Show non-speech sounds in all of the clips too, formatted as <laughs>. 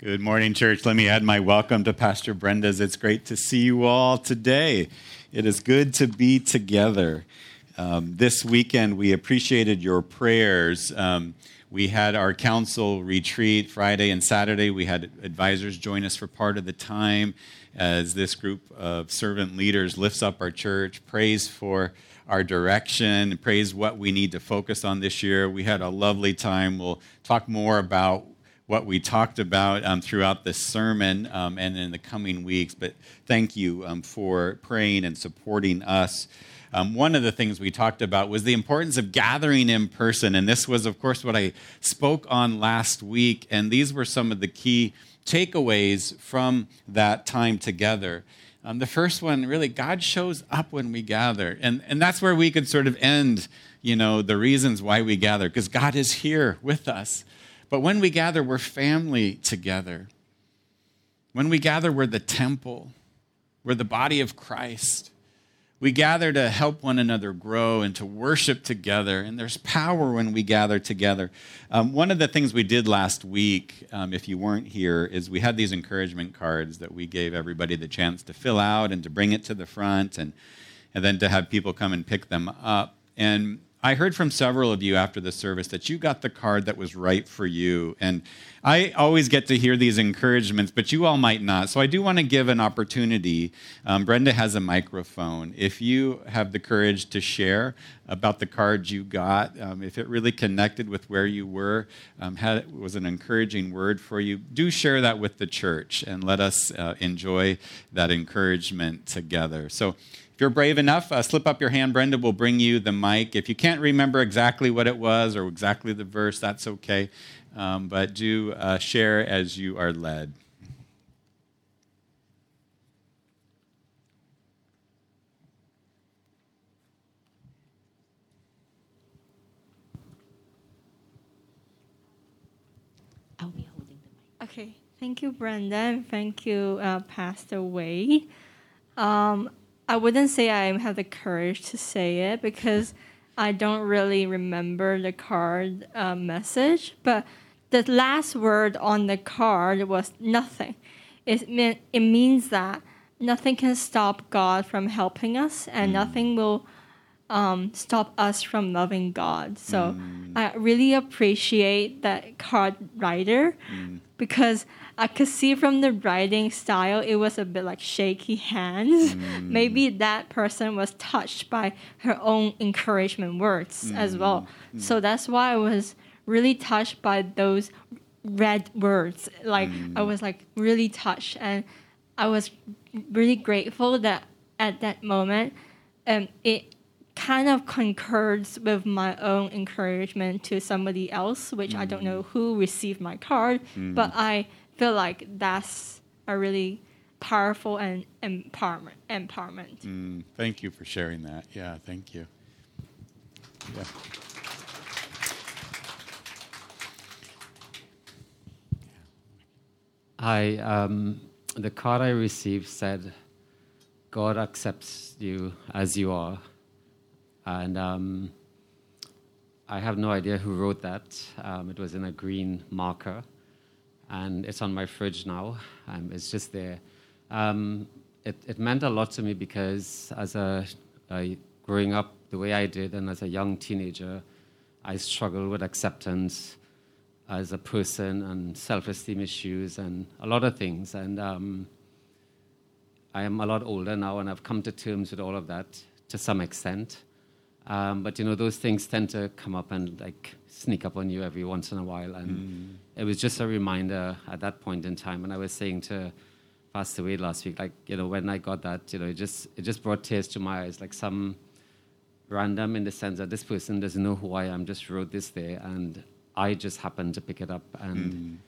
Good morning, church. Let me add my welcome to Pastor Brenda's. It's great to see you all today. It is good to be together. Um, this weekend, we appreciated your prayers. Um, we had our council retreat Friday and Saturday. We had advisors join us for part of the time as this group of servant leaders lifts up our church, prays for our direction, prays what we need to focus on this year. We had a lovely time. We'll talk more about what we talked about um, throughout this sermon um, and in the coming weeks. But thank you um, for praying and supporting us. Um, one of the things we talked about was the importance of gathering in person. And this was, of course, what I spoke on last week. And these were some of the key takeaways from that time together. Um, the first one, really, God shows up when we gather. And, and that's where we could sort of end, you know, the reasons why we gather, because God is here with us. But when we gather, we're family together. When we gather, we're the temple, we're the body of Christ. We gather to help one another grow and to worship together. And there's power when we gather together. Um, one of the things we did last week, um, if you weren't here, is we had these encouragement cards that we gave everybody the chance to fill out and to bring it to the front and, and then to have people come and pick them up. And I heard from several of you after the service that you got the card that was right for you. And I always get to hear these encouragements, but you all might not. So I do want to give an opportunity. Um, Brenda has a microphone. If you have the courage to share about the card you got, um, if it really connected with where you were, um, had, was an encouraging word for you, do share that with the church and let us uh, enjoy that encouragement together. So if you're brave enough, uh, slip up your hand. Brenda will bring you the mic. If you can't remember exactly what it was or exactly the verse, that's okay. Um, but do uh, share as you are led. I'll be holding the mic. Okay, thank you, Brenda. Thank you, uh, Pastor Wei. Um, I wouldn't say I have the courage to say it because I don't really remember the card uh, message. But the last word on the card was nothing. It mean, it means that nothing can stop God from helping us, and nothing will um, stop us from loving God. So mm. I really appreciate that card writer mm. because I could see from the writing style it was a bit like shaky hands. Mm. <laughs> Maybe that person was touched by her own encouragement words as well. So that's why I was really touched by those red words. Like I was like really touched and I was really grateful that at that moment um, it kind of concurs with my own encouragement to somebody else, which I don't know who received my card, but I feel like that's a really powerful and empowerment. empowerment. Mm, thank you for sharing that. Yeah, thank you. Yeah. I um, the card I received said, "God accepts you as you are," and um, I have no idea who wrote that. Um, it was in a green marker, and it's on my fridge now. Um, it's just there. Um, it, it meant a lot to me because as a, a growing up the way I did, and as a young teenager, I struggled with acceptance as a person and self-esteem issues and a lot of things. And um, I am a lot older now, and I've come to terms with all of that to some extent. Um, but you know, those things tend to come up and like sneak up on you every once in a while. And it was just a reminder at that point in time. And I was saying to Pastor Wade last week, like you know, when I got that, you know, it just it just brought tears to my eyes, like some random in the sense that this person doesn't know who I am, just wrote this there, and I just happened to pick it up, and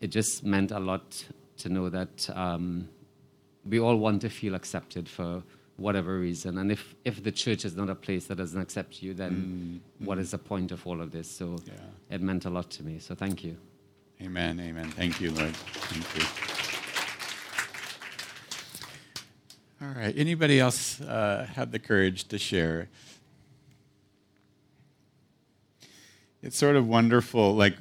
it just meant a lot to know that um, we all want to feel accepted for whatever reason, and if if the church is not a place that doesn't accept you, then what is the point of all of this? So Yeah. it meant a lot to me. So thank you. Amen. Amen. Thank you, Lord. Thank you. All right. Anybody else uh, have the courage to share? It's sort of wonderful. Like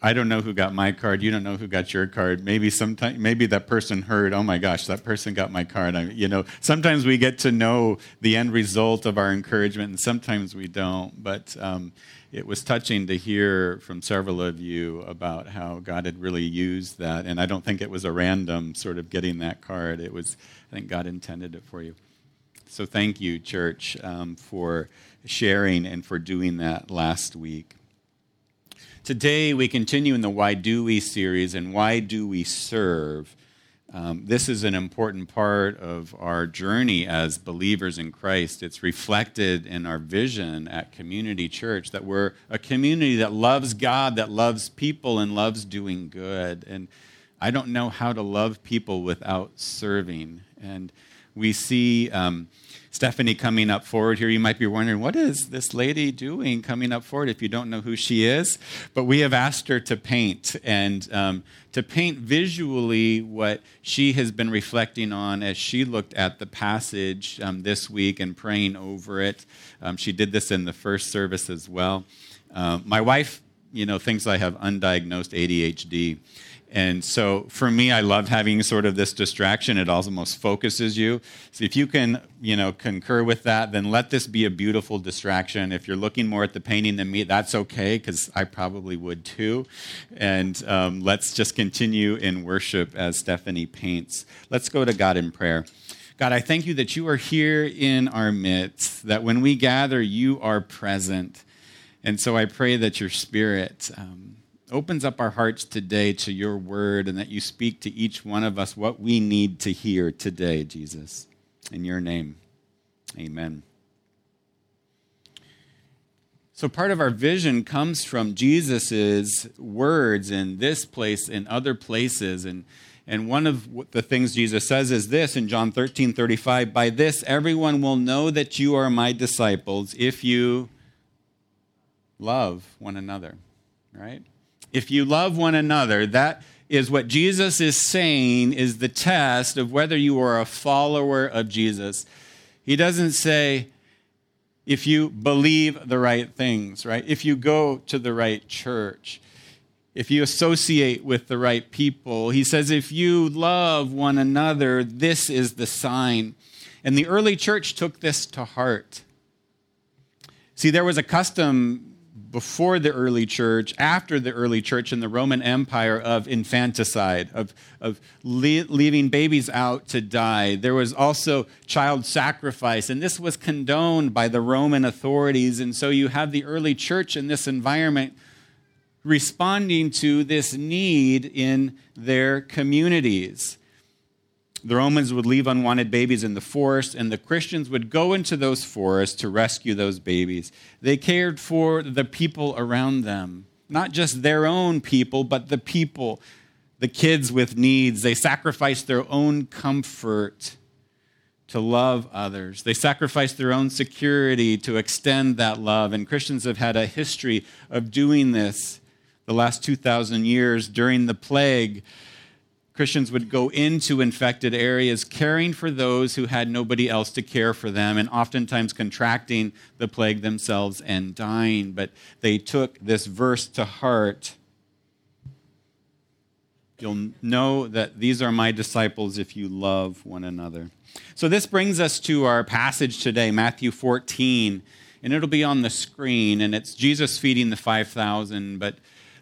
I don't know who got my card. You don't know who got your card. Maybe sometime, maybe that person heard, oh my gosh, that person got my card. I, you know, sometimes we get to know the end result of our encouragement, and sometimes we don't. But um, it was touching to hear from several of you about how God had really used that. And I don't think it was a random sort of getting that card. It was, I think God intended it for you. So thank you, church, um, for sharing and for doing that last week. Today, we continue in the Why Do We series and Why Do We Serve? Um, this is an important part of our journey as believers in Christ. It's reflected in our vision at Community Church that we're a community that loves God, that loves people, and loves doing good. And I don't know how to love people without serving. And we see. Um, Stephanie coming up forward here. You might be wondering, what is this lady doing coming up forward if you don't know who she is? But we have asked her to paint and um, to paint visually what she has been reflecting on as she looked at the passage um, this week and praying over it. Um, she did this in the first service as well. Uh, my wife, you know, thinks I have undiagnosed ADHD. And so for me, I love having sort of this distraction. It almost focuses you. So if you can, you know, concur with that, then let this be a beautiful distraction. If you're looking more at the painting than me, that's okay, because I probably would too. And um, let's just continue in worship as Stephanie paints. Let's go to God in prayer. God, I thank you that you are here in our midst, that when we gather, you are present. And so I pray that your spirit, um, opens up our hearts today to your word and that you speak to each one of us what we need to hear today, Jesus. In your name, amen. So, part of our vision comes from Jesus' words in this place, in other places. And, and one of the things Jesus says is this in John 13 35 By this, everyone will know that you are my disciples if you love one another, right? If you love one another, that is what Jesus is saying is the test of whether you are a follower of Jesus. He doesn't say, if you believe the right things, right? If you go to the right church, if you associate with the right people. He says, if you love one another, this is the sign. And the early church took this to heart. See, there was a custom before the early church, after the early church in the Roman Empire of infanticide, of, of le- leaving babies out to die. There was also child sacrifice, and this was condoned by the Roman authorities. And so you have the early church in this environment responding to this need in their communities the Romans would leave unwanted babies in the forest, and the Christians would go into those forests to rescue those babies. They cared for the people around them, not just their own people, but the people, the kids with needs. They sacrificed their own comfort to love others. They sacrificed their own security to extend that love. And Christians have had a history of doing this the last 2,000 years during the plague Christians would go into infected areas caring for those who had nobody else to care for them and oftentimes contracting the plague themselves and dying. But they took this verse to heart. You'll know that these are my disciples if you love one another. So, this brings us to our passage today, Matthew 14, and it'll be on the screen, and it's Jesus feeding the 5,000. But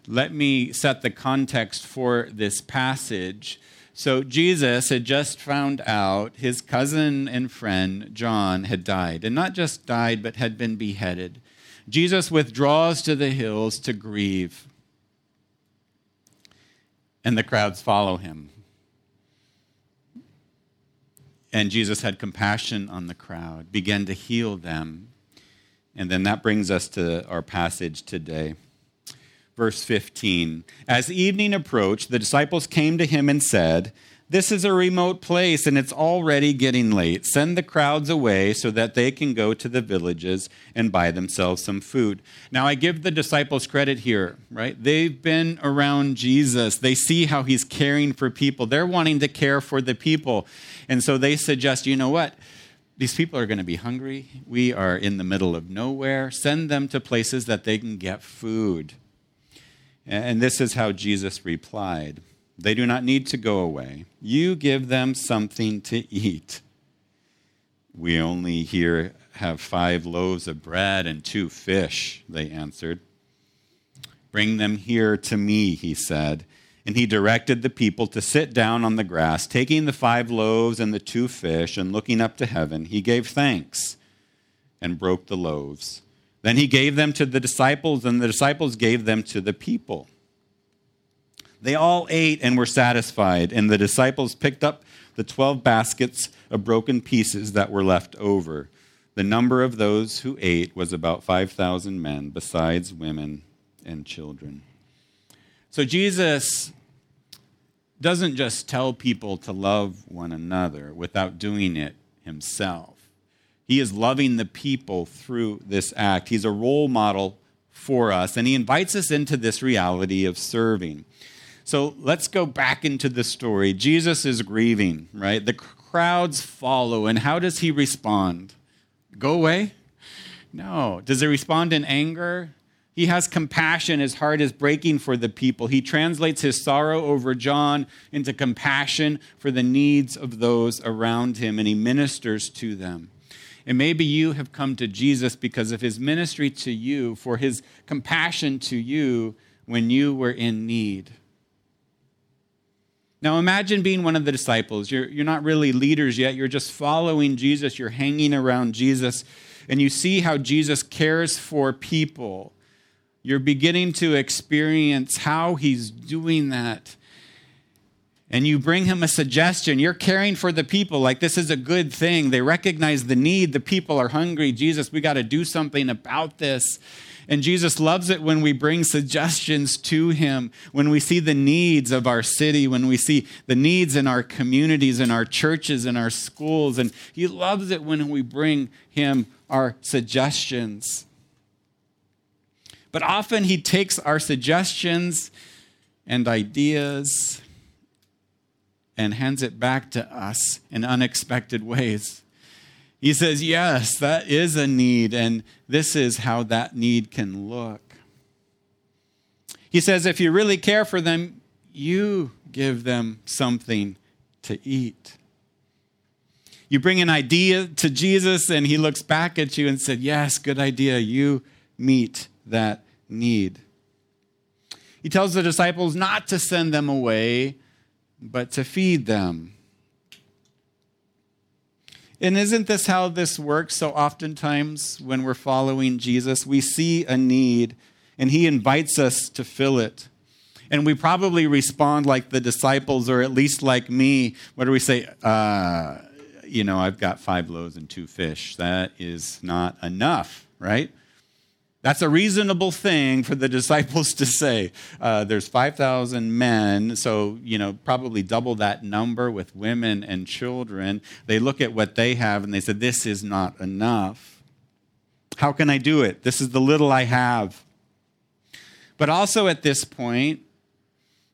let me set the context for this passage. So, Jesus had just found out his cousin and friend, John, had died. And not just died, but had been beheaded. Jesus withdraws to the hills to grieve. And the crowds follow him. And Jesus had compassion on the crowd, began to heal them. And then that brings us to our passage today verse 15. As evening approached, the disciples came to him and said, This is a remote place and it's already getting late. Send the crowds away so that they can go to the villages and buy themselves some food. Now, I give the disciples credit here, right? They've been around Jesus, they see how he's caring for people, they're wanting to care for the people. And so they suggest, you know what? These people are going to be hungry. We are in the middle of nowhere. Send them to places that they can get food. And this is how Jesus replied They do not need to go away. You give them something to eat. We only here have five loaves of bread and two fish, they answered. Bring them here to me, he said. And he directed the people to sit down on the grass. Taking the five loaves and the two fish and looking up to heaven, he gave thanks and broke the loaves. Then he gave them to the disciples, and the disciples gave them to the people. They all ate and were satisfied, and the disciples picked up the 12 baskets of broken pieces that were left over. The number of those who ate was about 5,000 men, besides women and children. So Jesus doesn't just tell people to love one another without doing it himself. He is loving the people through this act. He's a role model for us, and he invites us into this reality of serving. So let's go back into the story. Jesus is grieving, right? The crowds follow, and how does he respond? Go away? No. Does he respond in anger? He has compassion. His heart is breaking for the people. He translates his sorrow over John into compassion for the needs of those around him, and he ministers to them. And maybe you have come to Jesus because of his ministry to you, for his compassion to you when you were in need. Now imagine being one of the disciples. You're, you're not really leaders yet, you're just following Jesus, you're hanging around Jesus, and you see how Jesus cares for people you're beginning to experience how he's doing that. And you bring him a suggestion. You're caring for the people like this is a good thing. They recognize the need. The people are hungry. Jesus, we got to do something about this. And Jesus loves it when we bring suggestions to him, when we see the needs of our city, when we see the needs in our communities, in our churches, in our schools. And he loves it when we bring him our suggestions. But often he takes our suggestions and ideas and hands it back to us in unexpected ways. He says, Yes, that is a need, and this is how that need can look. He says, If you really care for them, you give them something to eat. You bring an idea to Jesus, and he looks back at you and said, Yes, good idea. You meet that need. He tells the disciples not to send them away, but to feed them. And isn't this how this works so oftentimes when we're following Jesus? We see a need and he invites us to fill it. And we probably respond like the disciples, or at least like me. What do we say? Uh, you know, I've got five loaves and two fish. That is not enough, right? That's a reasonable thing for the <laughs> disciples to say. Uh, there's 5,000 men, so, you know, probably double that number with women and children. They look at what they have and they say, This is not enough. How can I do it? This is the little I have. But also at this point,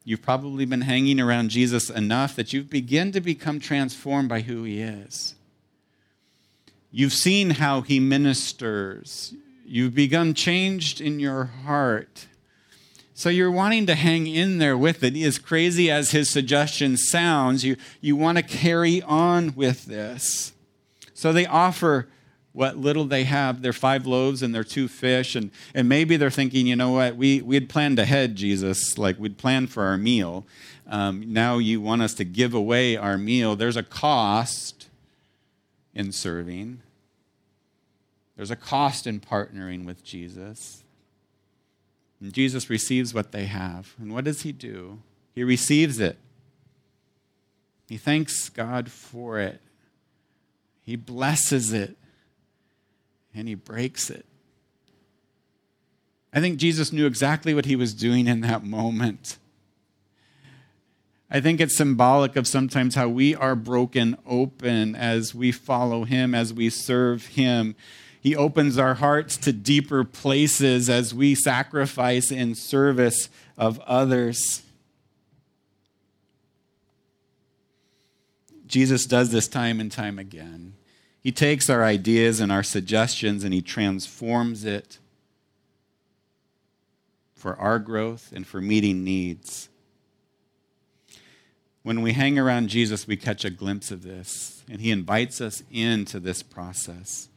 you've probably been hanging around Jesus enough that you've begin to become transformed by who he is. You've seen how he ministers. You've begun changed in your heart. So you're wanting to hang in there with it. As crazy as his suggestion sounds, you, you want to carry on with this. So they offer what little they have their five loaves and their two fish. And, and maybe they're thinking, you know what, we, we had planned ahead, Jesus, like we'd planned for our meal. Um, now you want us to give away our meal. There's a cost in serving. There's a cost in partnering with Jesus. And Jesus receives what they have. And what does he do? He receives it. He thanks God for it. He blesses it. And he breaks it. I think Jesus knew exactly what he was doing in that moment. I think it's symbolic of sometimes how we are broken open as we follow him, as we serve him. He opens our hearts to deeper places as we sacrifice in service of others. Jesus does this time and time again. He takes our ideas and our suggestions and he transforms it for our growth, and for meeting needs. When we hang around Jesus, we catch a glimpse of this, and he invites us into this process.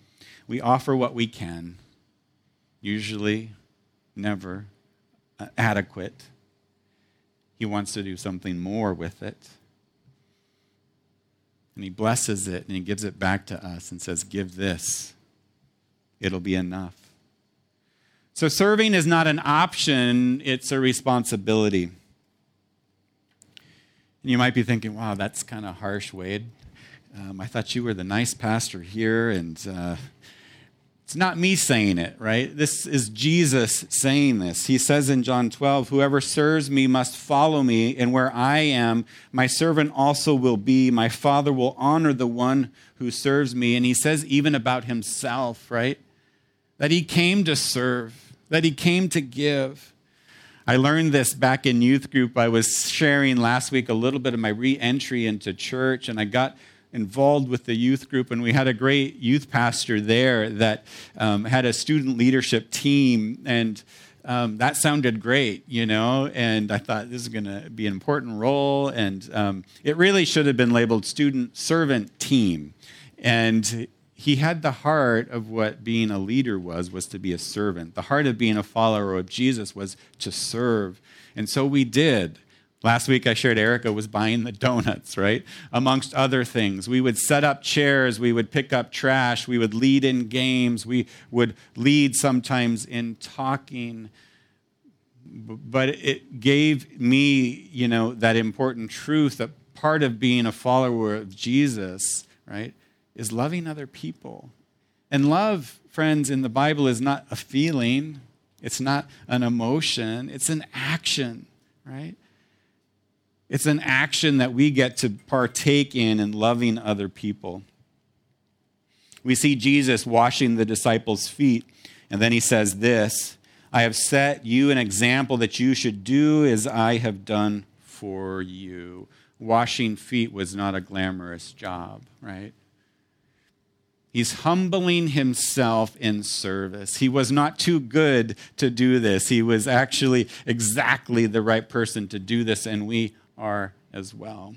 We offer what we can, usually, never adequate. He wants to do something more with it. And he blesses it and he gives it back to us and says, Give this, it'll be enough. So, serving is not an option, it's a responsibility. And you might be thinking, wow, that's kind of harsh, Wade. Um, I thought you were the nice pastor here, and uh, it's not me saying it, right? This is Jesus saying this. He says in John 12, Whoever serves me must follow me, and where I am, my servant also will be. My Father will honor the one who serves me. And he says, even about himself, right? That he came to serve, that he came to give. I learned this back in youth group. I was sharing last week a little bit of my re entry into church, and I got involved with the youth group, and we had a great youth pastor there that um, had a student leadership team, and um, that sounded great, you know. And I thought this is going to be an important role, and um, it really should have been labeled student servant team. And he had the heart of what being a leader was was to be a servant the heart of being a follower of jesus was to serve and so we did Last week I shared Erica was buying the donuts, right? Amongst other things. We would set up chairs, we would pick up trash, we would lead in games, we would lead sometimes in talking. But it gave me, you know, that important truth that part of being a follower of Jesus, right, is loving other people. And love, friends, in the Bible is not a feeling, it's not an emotion, it's an action, right? It's an action that we get to partake in in loving other people. We see Jesus washing the disciples' feet, and then he says this I have set you an example that you should do as I have done for you. Washing feet was not a glamorous job, right? He's humbling himself in service. He was not too good to do this. He was actually exactly the right person to do this, and we are as well.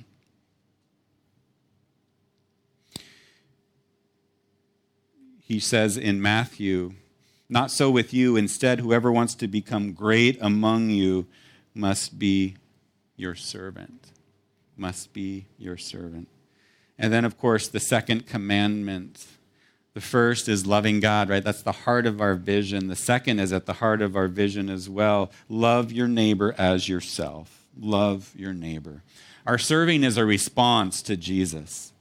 He says in Matthew, Not so with you. Instead, whoever wants to become great among you must be your servant. Must be your servant. And then, of course, the second commandment. The first is loving God, right? That's the heart of our vision. The second is at the heart of our vision as well. Love your neighbor as yourself love your neighbor. Our serving is a response to Jesus.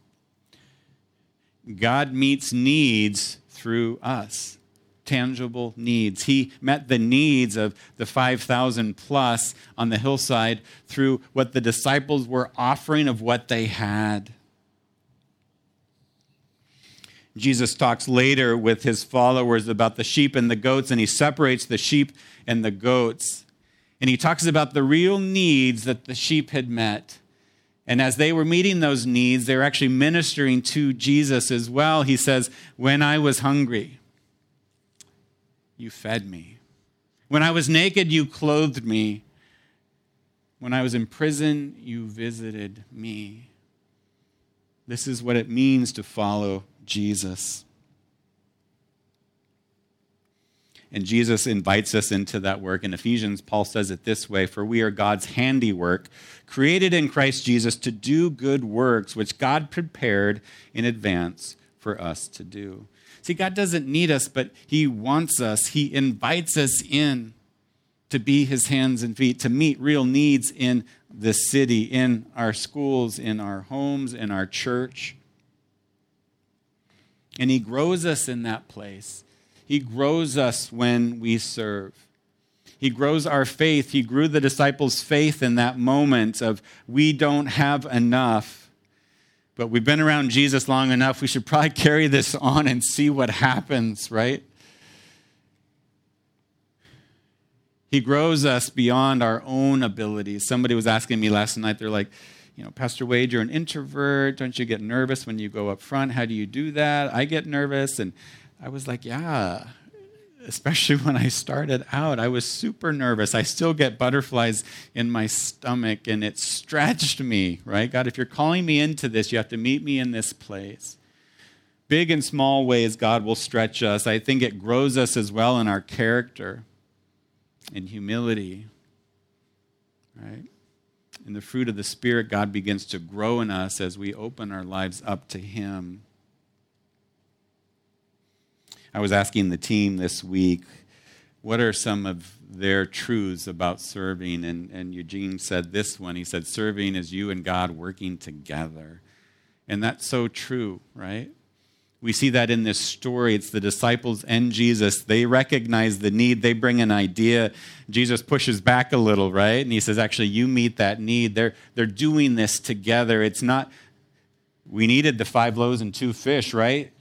God meets needs through us, tangible needs. He met the needs of the 5,000 plus on the hillside through what the disciples were offering of what they had. Jesus talks later with his followers about the sheep and the goats, and he separates the sheep and the goats. And he talks about the real needs that the sheep had met. And as they were meeting those needs, they were actually ministering to Jesus as well. He says, When I was hungry, you fed me. When I was naked, you clothed me. When I was in prison, you visited me. This is what it means to follow Jesus. And Jesus invites us into that work. In Ephesians, Paul says it this way For we are God's handiwork, created in Christ Jesus to do good works, which God prepared in advance for us to do. See, God doesn't need us, but He wants us. He invites us in to be His hands and feet, to meet real needs in the city, in our schools, in our homes, in our church. And He grows us in that place. He grows us when we serve. He grows our faith. He grew the disciples' faith in that moment of we don't have enough. But we've been around Jesus long enough. We should probably <laughs> carry this on and see what happens, right? He grows us beyond our own abilities. Somebody was asking me last night, they're like, you know, Pastor Wade, you're an introvert. Don't you get nervous when you go up front? How do you do that? I get nervous. And I was like, yeah, especially <laughs> when I started out. I was super nervous. I still get butterflies in my stomach, and it stretched me, right? God, if you're calling me into this, you have to meet me in this place. Big and small ways, God will stretch us. I think it grows us as well in our character, in humility, right? In the fruit of the Spirit, God begins to grow in us as we open our lives up to Him. I was asking the team this week, what are some of their truths about serving? And, and Eugene said this one. He said, Serving is you and God working together. And that's so true, right? We see that in this story. It's the disciples and Jesus. They recognize the need. They bring an idea. Jesus pushes back a little, right? And he says, Actually, you meet that need. They're, they're doing this together. It's not, we needed the five loaves and two fish, right?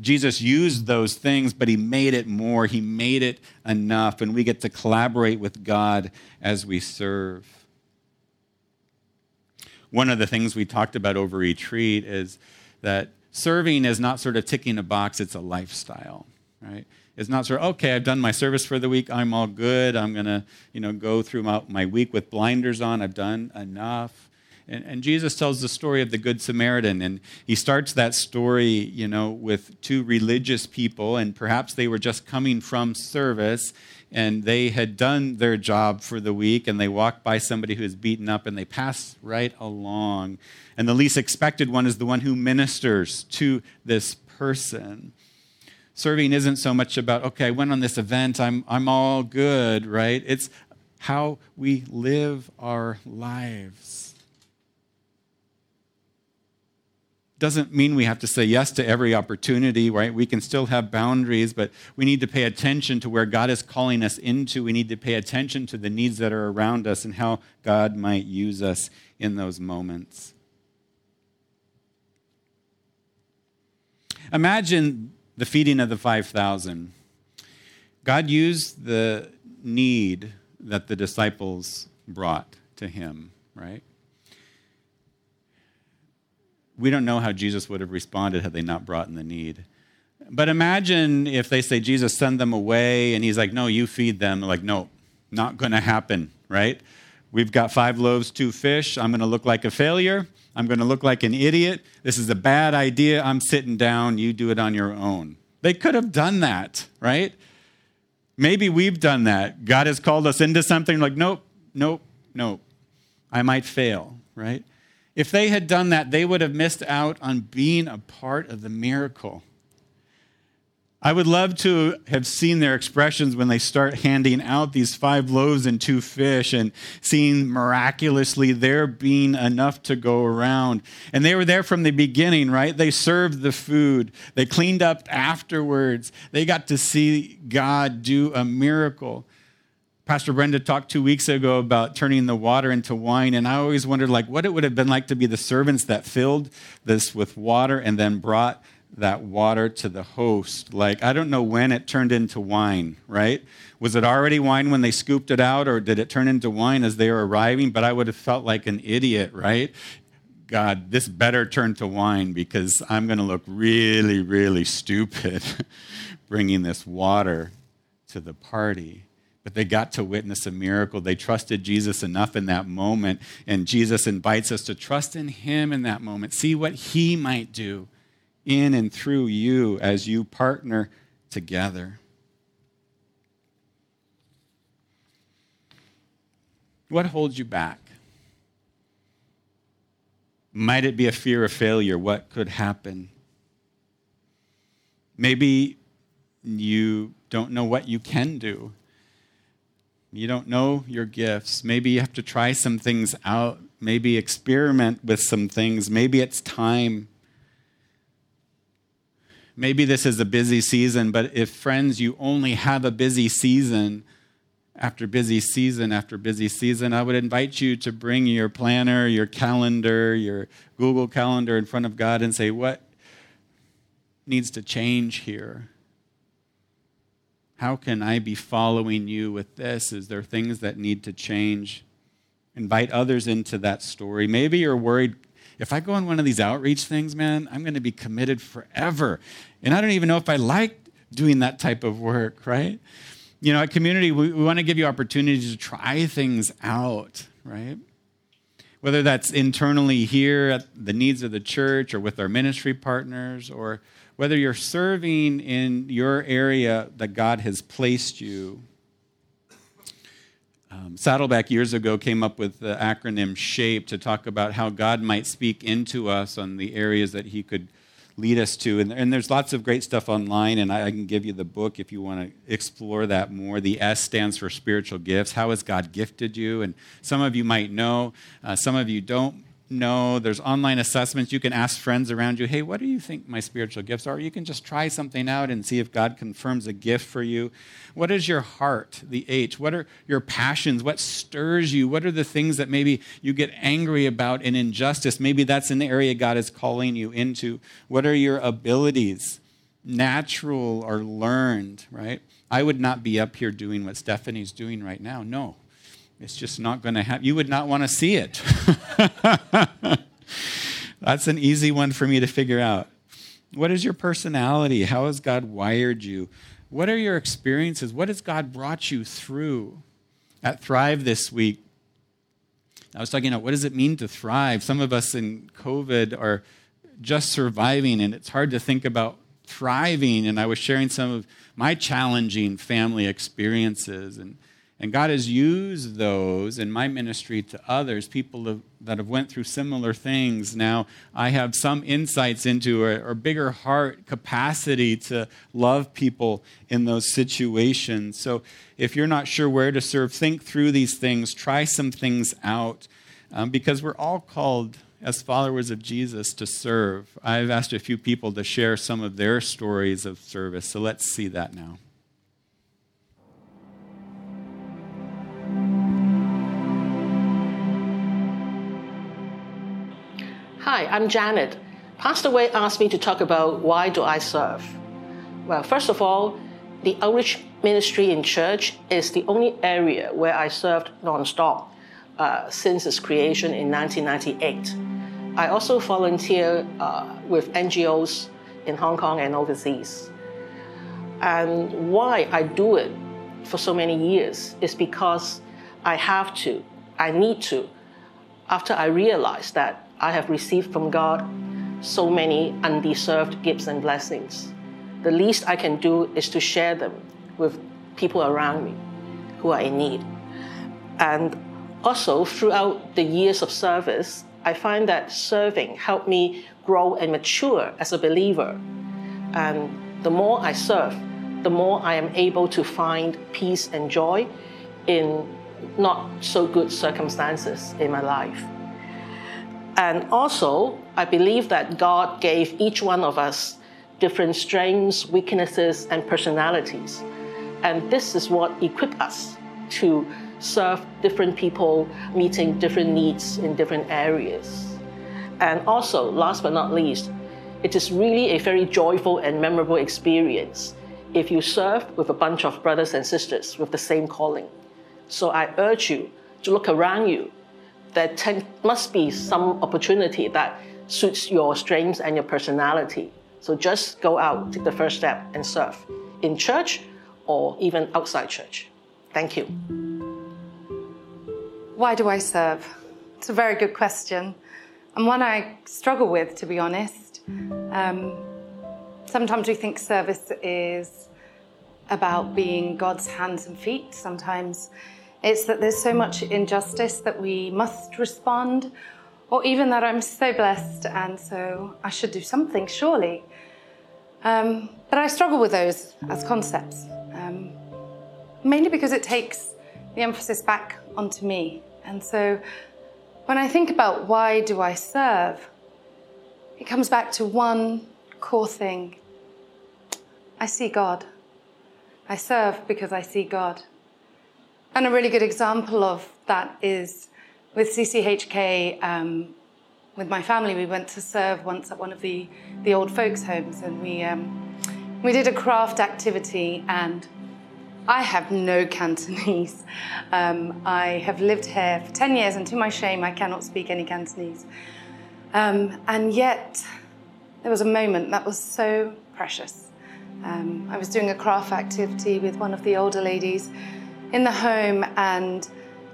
Jesus used those things, but he made it more. He made it enough, and we get to collaborate with God as we serve. One of the things we talked about over retreat is that serving is not sort of ticking a box, it's a lifestyle, right? It's not sort of, okay, I've done my service for the week, I'm all good, I'm to, you know, go through my, my week with blinders on, I've done enough. And, and, Jesus tells the story of the Good Samaritan, and he starts that story, you know, with two religious people, and perhaps they were just coming from service, and they had done their job for the week, and they walked by somebody who is beaten up, and they pass right along. And the least expected one is the one who ministers to this person. Serving isn't so much about, okay, I went on this event, I'm, I'm all good, right? It's how we live our lives doesn't mean we have to say yes to every opportunity, right? We can still have boundaries, but we need to pay attention to where God is calling us into. We need to pay attention to the needs that are around us and how God might use us in those moments. Imagine the feeding of the 5,000. God used the need that the disciples brought to him, right? We don't know how Jesus would have responded had they not brought in the need. But imagine if they say, Jesus, send them away, and he's like, no, you feed them. Like, no, not going to happen, right? We've got five loaves, two fish. I'm going to look like a failure. I'm going to look like an idiot. This is a bad idea. I'm sitting down. You do it on your own. They could have done that, right? Maybe we've done that. God has called us into something like, nope, nope, nope. I might fail, right? If they had done that, they would have missed out on being a part of the miracle. I would love to have seen their expressions when they start handing out these five loaves and two fish and seeing miraculously there being enough to go around. And they were there from the beginning, right? They served the food, they cleaned up afterwards, they got to see God do a miracle. Pastor Brenda talked two weeks ago about turning the water into wine, and I always wondered like what it would have been like to be the servants that filled this with water and then brought that water to the host. Like I don't know when it turned into wine, right? Was it already wine when they scooped it out, or did it turn into wine as they were arriving? But I would have felt like an idiot, right? God, this better turn to wine because I'm going to look really, really stupid <laughs> bringing this water to the party but they got to witness a miracle. They trusted Jesus enough in that moment, and Jesus invites us to trust in Him in that moment. See what He might do in and through you as you partner together. What holds you back? Might it be a fear of failure? What could happen? Maybe you don't know what you can do you don't know your gifts. Maybe you have to try some things out. Maybe experiment with some things. Maybe it's time. Maybe this is a busy season, but if, friends, you only have a busy season after busy season after busy season, I would invite you to bring your planner, your calendar, your Google Calendar in front of God and say, What needs to change here? How can I be following you with this? Is there things that need to change? Invite others into that story. Maybe you're worried if I go on one of these outreach things, man, I'm going to be committed forever. And I don't even know if I like doing that type of work, right? You know, at community, we, we want to give you opportunities to try things out, right? Whether that's internally here at the needs of the church or with our ministry partners, or whether you're serving in your area that God has placed you um, Saddleback years ago came up with the acronym SHAPE to talk about how God might speak into us on the areas that He could lead us to. And, and there's lots of great stuff online, and I, I can give you the book if you want to explore that more. The S stands for spiritual gifts. How has God gifted you? And some of you might know, uh, some of you don't know. There's online assessments. You can ask friends around you, hey, what do you think my spiritual gifts are? You can just try something out and see if God confirms a gift for you. What is your heart, the H? What are your passions? What stirs you? What are the things that maybe you get angry about in injustice? Maybe that's an area God is calling you into. What are your abilities? Natural or learned, right? I would not be up here doing what Stephanie's doing right now. No, it's just not going to happen. You would not want to see it. <laughs> That's an easy one for me to figure out. What is your personality? How has God wired you? What are your experiences? What has God brought you through? At Thrive this week, I was talking about what does it mean to thrive? Some of us in COVID are just surviving, and it's hard to think about thriving. And I was sharing some of my challenging family experiences and and God has used those in my ministry to others, people that have went through similar things. Now I have some insights into or, bigger heart capacity to love people in those situations. So if you're not sure where to serve, think through these things, try some things out, um, because we're all called as followers of Jesus to serve. I've asked a few people to share some of their stories of service, so let's see that now. Hi, I'm Janet. Pastor Wei asked me to talk about why do I serve. Well, first of all, the outreach ministry in church is the only area where I served nonstop uh, since its creation in 1998. I also volunteer uh, with NGOs in Hong Kong and overseas. And why I do it for so many years is because I have to, I need to, after I realized that I have received from God so many undeserved gifts and blessings. The least I can do is to share them with people around me who are in need. And also, throughout the years of service, I find that serving helped me grow and mature as a believer. And the more I serve, the more I am able to find peace and joy in not so good circumstances in my life. And also, I believe that God gave each one of us different strengths, weaknesses, and personalities. And this is what equipped us to serve different people, meeting different needs in different areas. And also, last but not least, it is really a very joyful and memorable experience if you serve with a bunch of brothers and sisters with the same calling. So I urge you to look around you there must be some opportunity that suits your strengths and your personality. So just go out, take the first step, and serve in church or even outside church. Thank you. Why do I serve? It's a very good question, and one I struggle with, to be honest. Um, sometimes we think service is about being God's hands and feet. Sometimes it's that there's so much injustice that we must respond, or even that I'm so blessed and so I should do something, surely. Um, but I struggle with those as concepts, um, mainly because it takes the emphasis back onto me. And so when I think about why do I serve, it comes back to one core thing I see God. I serve because I see God. And a really good example of that is with CCHK. Um, with my family, we went to serve once at one of the, the old folks' homes, and we um, we did a craft activity. And I have no <laughs> Cantonese. Um, I have lived here for ten years, and to my shame, I cannot speak any Cantonese. Um, and yet, there was a moment that was so precious. Um, I was doing a craft activity with one of the older ladies in the home, and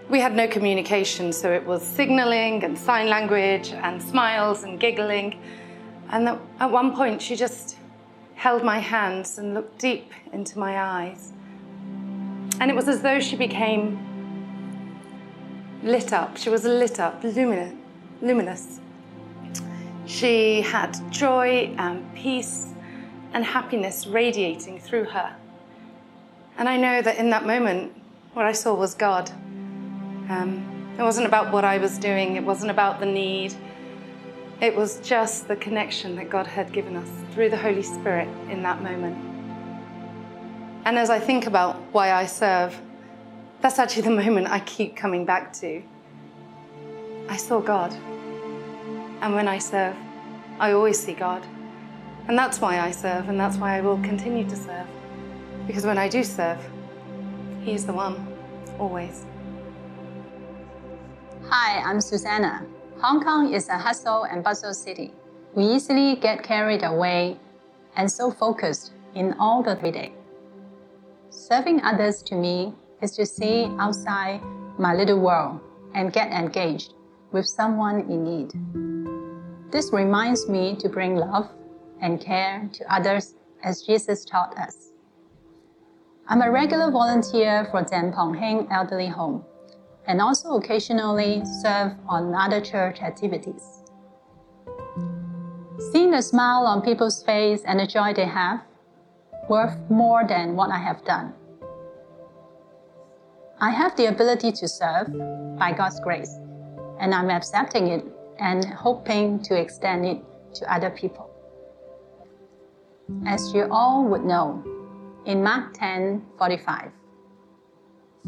we had no communication, so it was signaling and sign language and smiles and giggling. And at one point, she just held my hands and looked deep into my eyes. And it was as though she became lit up. She was lit up, luminous. luminous. She had joy and peace and happiness radiating through her. And I know that in that moment, what I saw was God. Um, it wasn't about what I was doing, it wasn't about the need. It was just the connection that God had given us through the Holy Spirit in that moment. And as I think about why I serve, that's actually the moment I keep coming back to. I saw God. And when I serve, I always see God. And that's why I serve, and that's why I will continue to serve. Because when I do serve, He's the one, always. Hi, I'm Susanna. Hong Kong is a hustle and bustle city. We easily get carried away and so focused in all the everyday. Serving others to me is to see outside my little world and get engaged with someone in need. This reminds me to bring love and care to others as Jesus taught us. I'm a regular volunteer for Zan Pong Elderly Home and also occasionally serve on other church activities. Seeing the smile on people's face and the joy they have worth more than what I have done. I have the ability to serve by God's grace, and I'm accepting it and hoping to extend it to other people. As you all would know, in Mark 10 45,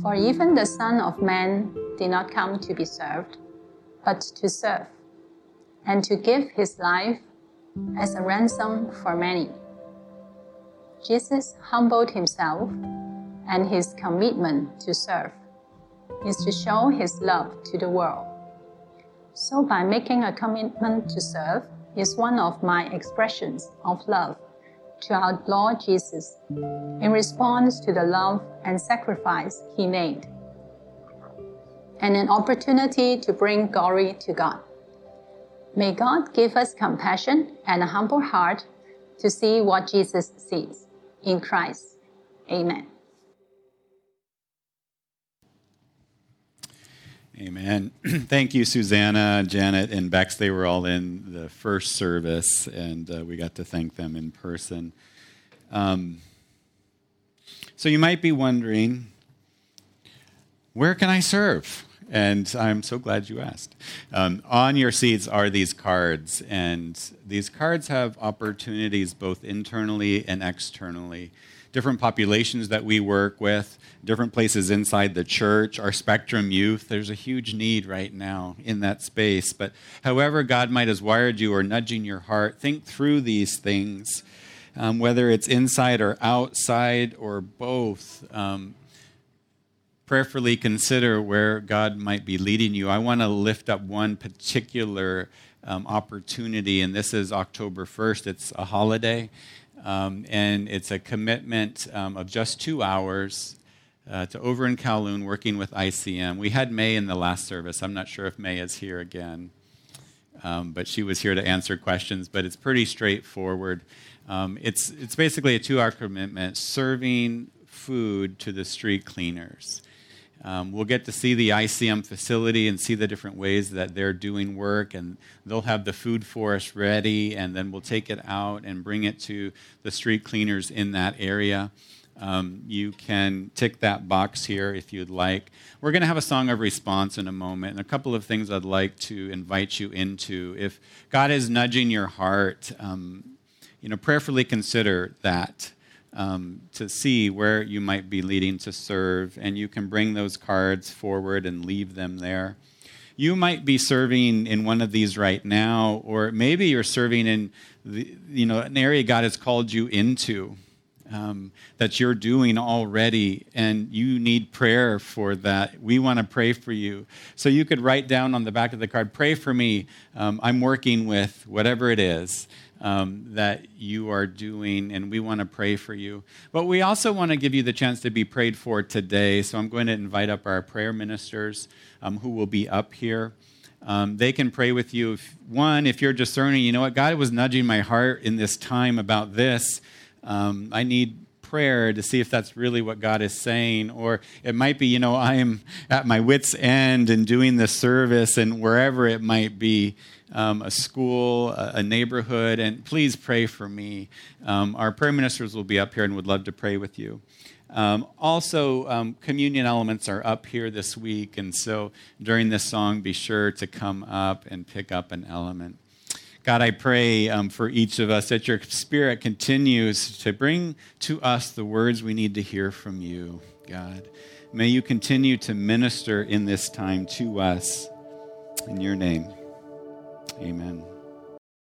for even the Son of Man did not come to be served, but to serve, and to give his life as a ransom for many. Jesus humbled himself, and his commitment to serve is to show his love to the world. So, by making a commitment to serve is one of my expressions of love to our Lord Jesus in response to the love and sacrifice he made, and an opportunity to bring glory to God. May God give us compassion and a humble heart to see what Jesus sees in Christ. Amen. Amen. <clears throat> Thank you, Susanna, Janet, and Bex. They were all in the first service, and uh, we got to thank them in person. Um, so you might be wondering, where can I serve? And I'm so glad you asked. Um, on your seats are these cards, and these cards have opportunities both internally and externally different populations that we work with, different places inside the church, our spectrum youth. There's a huge need right now in that space. But however God might have wired you or nudging your heart, think through these things, um, whether it's inside or outside or both. Um, prayerfully consider where God might be leading you. I want to lift up one particular um, opportunity, and this is October 1st. It's a holiday. Um, and it's a commitment um, of just two hours uh, to over in Kowloon working with ICM. We had May in the last service. I'm not sure if May is here again, um, but she was here to answer questions. But it's pretty straightforward. Um, it's, it's basically a two hour commitment serving food to the street cleaners. Um, we'll get to see the ICM facility and see the different ways that they're doing work, and they'll have the food for us ready, and then we'll take it out and bring it to the street cleaners in that area. Um, you can tick that box here if you'd like. We're going to have a song of response in a moment, and a couple of things I'd like to invite you into. If God is nudging your heart, um, you know, prayerfully consider that um, to see where you might be leading to serve, and you can bring those cards forward and leave them there. You might be serving in one of these right now, or maybe you're serving in the, you know an area God has called you into. Um, that you're doing already, and you need prayer for that. We want to pray for you. So you could write down on the back of the card, Pray for me. Um, I'm working with whatever it is um, that you are doing, and we want to pray for you. But we also want to give you the chance to be prayed for today. So I'm going to invite up our prayer ministers um, who will be up here. Um, they can pray with you. If, one, if you're discerning, you know what? God was nudging my heart in this time about this. Um, I need prayer to see if that's really what God is saying. Or it might be, you know, I am at my wits' end and doing the service and wherever it might be. Um, a school, a, a, neighborhood, and please pray for me. Um, our prayer ministers will be up here and would love to pray with you. Um, also, um, communion elements are up here this week, and so during this song, be sure to come up and pick up an element. God, I pray um, for each of us that your Spirit continues to bring to us the words we need to hear from you, God. May you continue to minister in this time to us. In your name, amen.